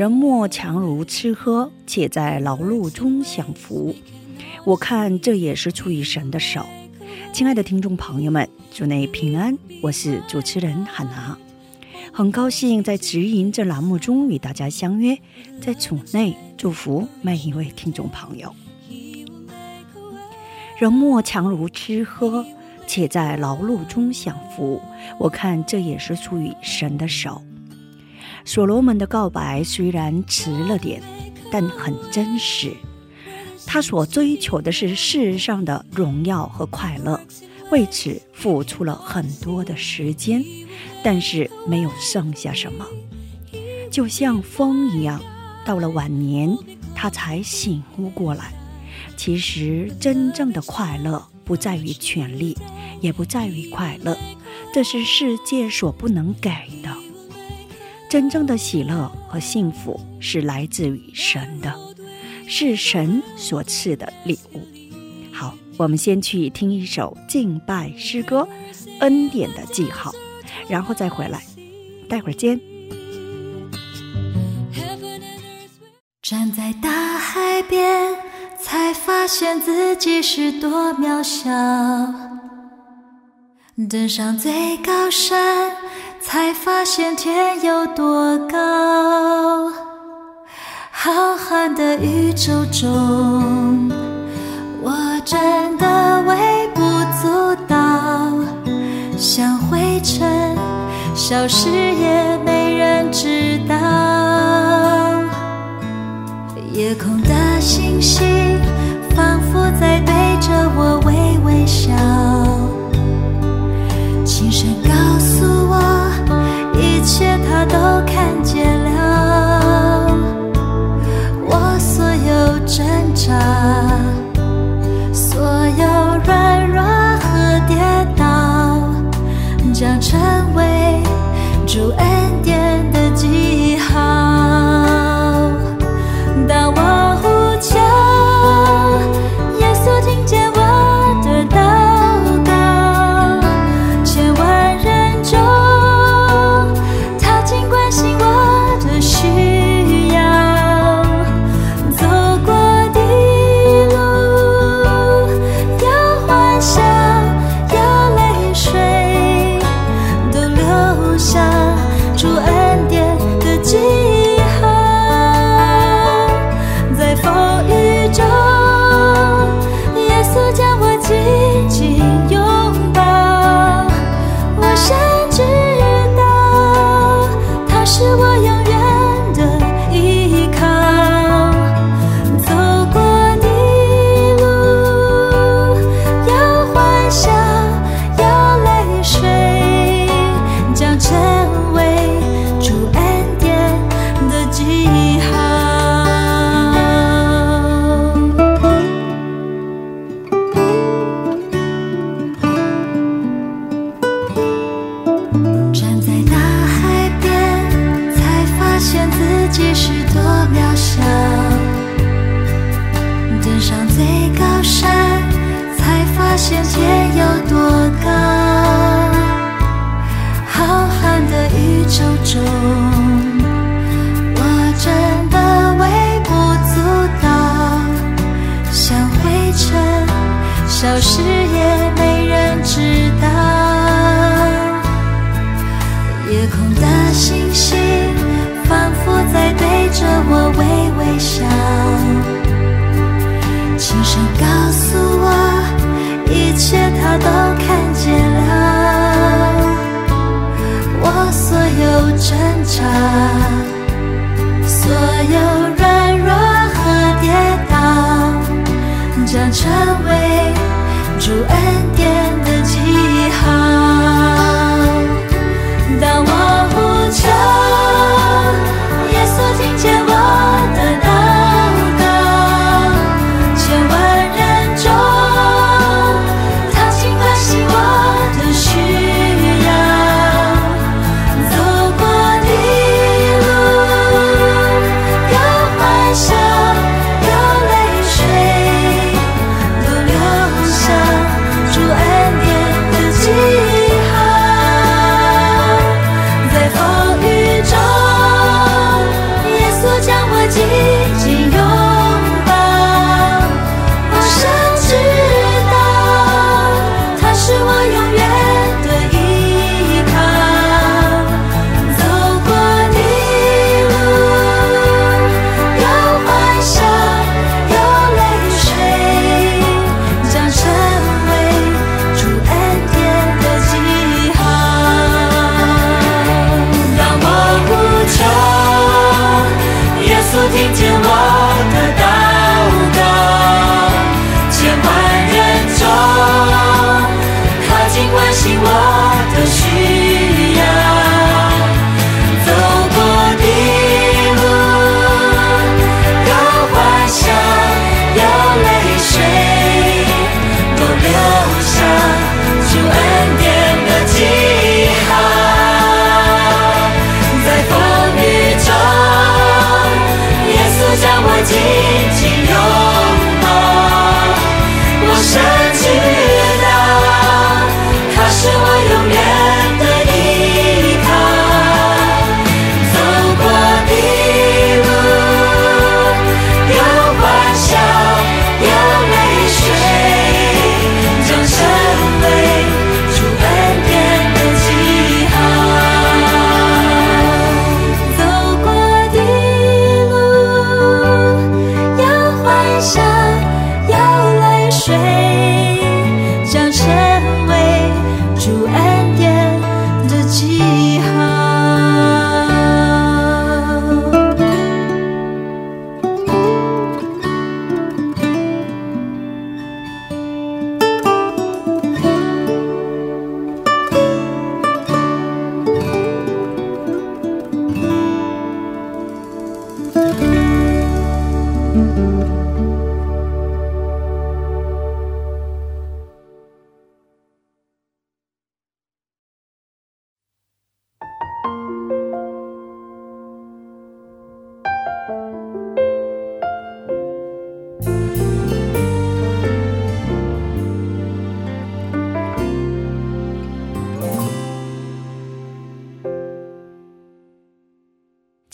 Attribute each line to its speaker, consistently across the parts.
Speaker 1: 人莫强如吃喝，且在劳碌中享福。我看这也是出于神的手。亲爱的听众朋友们，祝内平安，我是主持人海娜，很高兴在直营这栏目中与大家相约，在主内祝福每一位听众朋友。人莫强如吃喝，且在劳碌中享福。我看这也是出于神的手。所罗门的告白虽然迟了点，但很真实。他所追求的是世上的荣耀和快乐，为此付出了很多的时间，但是没有剩下什么，就像风一样。到了晚年，他才醒悟过来，其实真正的快乐不在于权力，也不在于快乐，这是世界所不能给的。真正的喜乐和幸福是来自于神的，是神所赐的礼物。好，我们先去听一首敬拜诗歌《恩典的记号》，然后再回来，待会儿见。
Speaker 2: 站在大海边，才发现自己是多渺小；登上最高山，才发现天有多高。浩瀚的宇宙中，我真的微不足道，像灰尘，消失也没人知道。夜空的星星仿佛在对着我微微笑，一切他都将消失也没人知道。夜空的星星仿佛在对着我微微笑，轻声告诉我，一切他都看见了。我所有挣扎，所有软弱和跌倒，将成为。主恩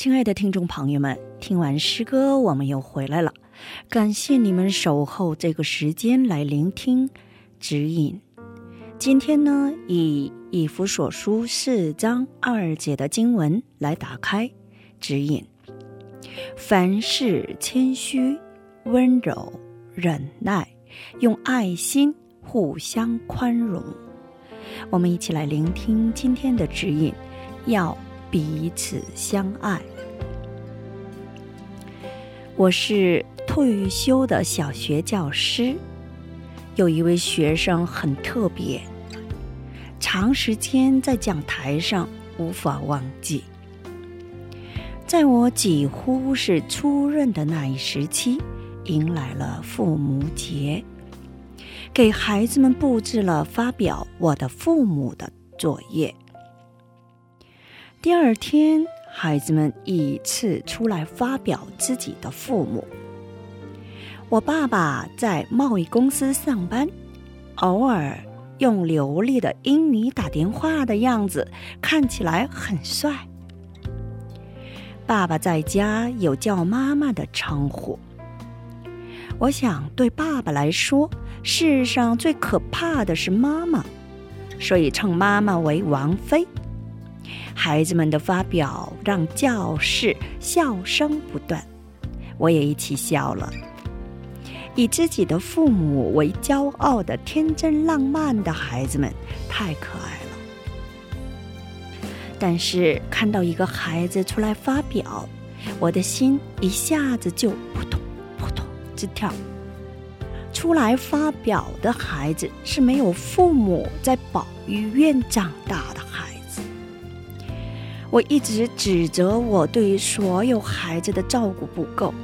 Speaker 1: 亲爱的听众朋友们，听完诗歌，我们又回来了。感谢你们守候这个时间来聆听指引。今天呢，以以弗所书四章二节的经文来打开指引。凡事谦虚、温柔、忍耐，用爱心互相宽容。我们一起来聆听今天的指引，要彼此相爱。我是退休的小学教师，有一位学生很特别，长时间在讲台上无法忘记。在我几乎是出任的那一时期，迎来了父母节，给孩子们布置了发表我的父母的作业。第二天，孩子们依次出来发表自己的父母。我爸爸在贸易公司上班，偶尔用流利的英语打电话的样子，看起来很帅。爸爸在家有叫妈妈的称呼。我想，对爸爸来说，世上最可怕的是妈妈，所以称妈妈为王妃。孩子们的发表让教室笑声不断，我也一起笑了。以自己的父母为骄傲的天真浪漫的孩子们，太可爱了。但是看到一个孩子出来发表，我的心一下子就扑通扑通直跳。出来发表的孩子是没有父母在保育院长大的。我一直指责我对所有孩子的照顾不够，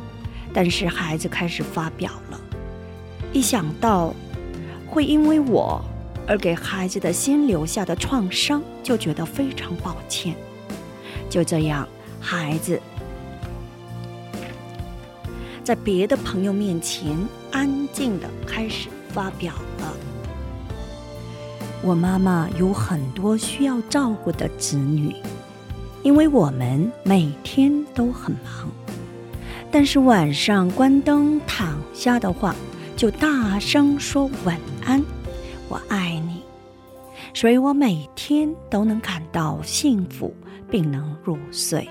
Speaker 1: 但是孩子开始发表了，一想到会因为我而给孩子的心留下的创伤，就觉得非常抱歉。就这样，孩子。在别的朋友面前，安静的开始发表了。我妈妈有很多需要照顾的子女，因为我们每天都很忙。但是晚上关灯躺下的话，就大声说晚安，我爱你。所以我每天都能感到幸福，并能入睡，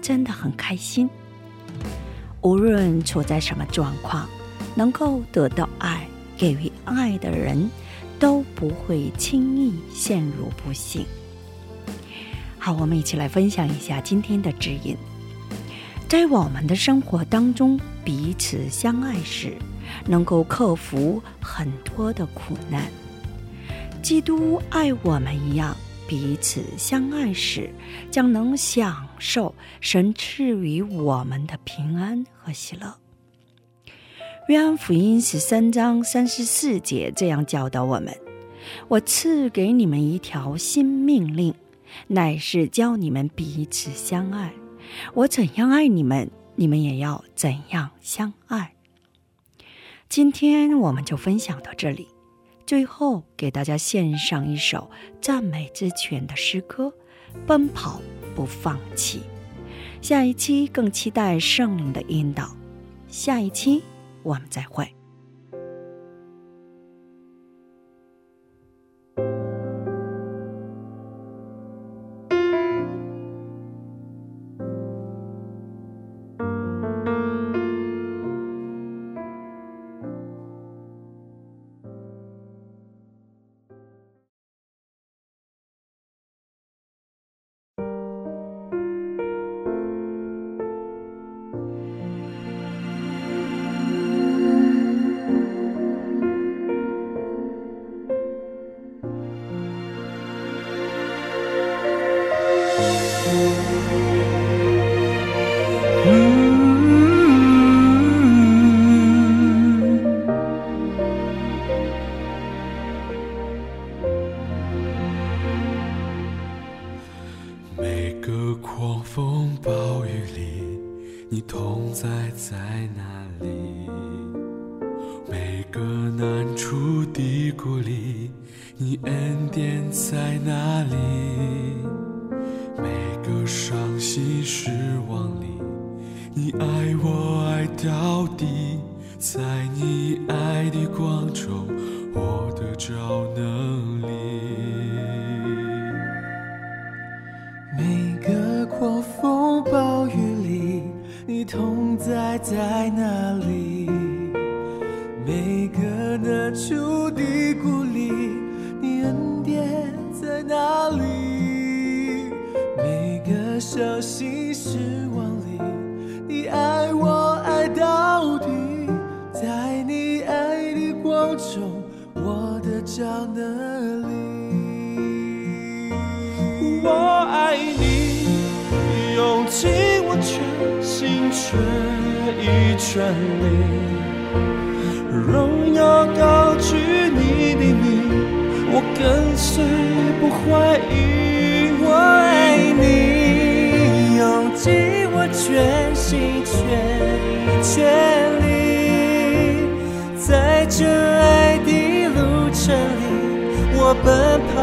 Speaker 1: 真的很开心。无论处在什么状况，能够得到爱、给予爱的人，都不会轻易陷入不幸。好，我们一起来分享一下今天的指引。在我们的生活当中，彼此相爱时，能够克服很多的苦难。基督爱我们一样。彼此相爱时，将能享受神赐予我们的平安和喜乐。约翰福音十三章三十四节这样教导我们：“我赐给你们一条新命令，乃是教你们彼此相爱。我怎样爱你们，你们也要怎样相爱。”今天我们就分享到这里。最后，给大家献上一首赞美之泉的诗歌《奔跑不放弃》。下一期更期待圣灵的引导。下一期我们再会。
Speaker 3: 每个
Speaker 4: 狂风暴雨里你同在在哪里？每个难处低谷里，你恩典在哪里？每个伤心失望里，你爱我爱到底，在你爱的光中，我得着能意全力，荣耀高举你的名，我跟随不怀疑。我爱你，用尽我全心全意全力，在这爱的路程里，我奔跑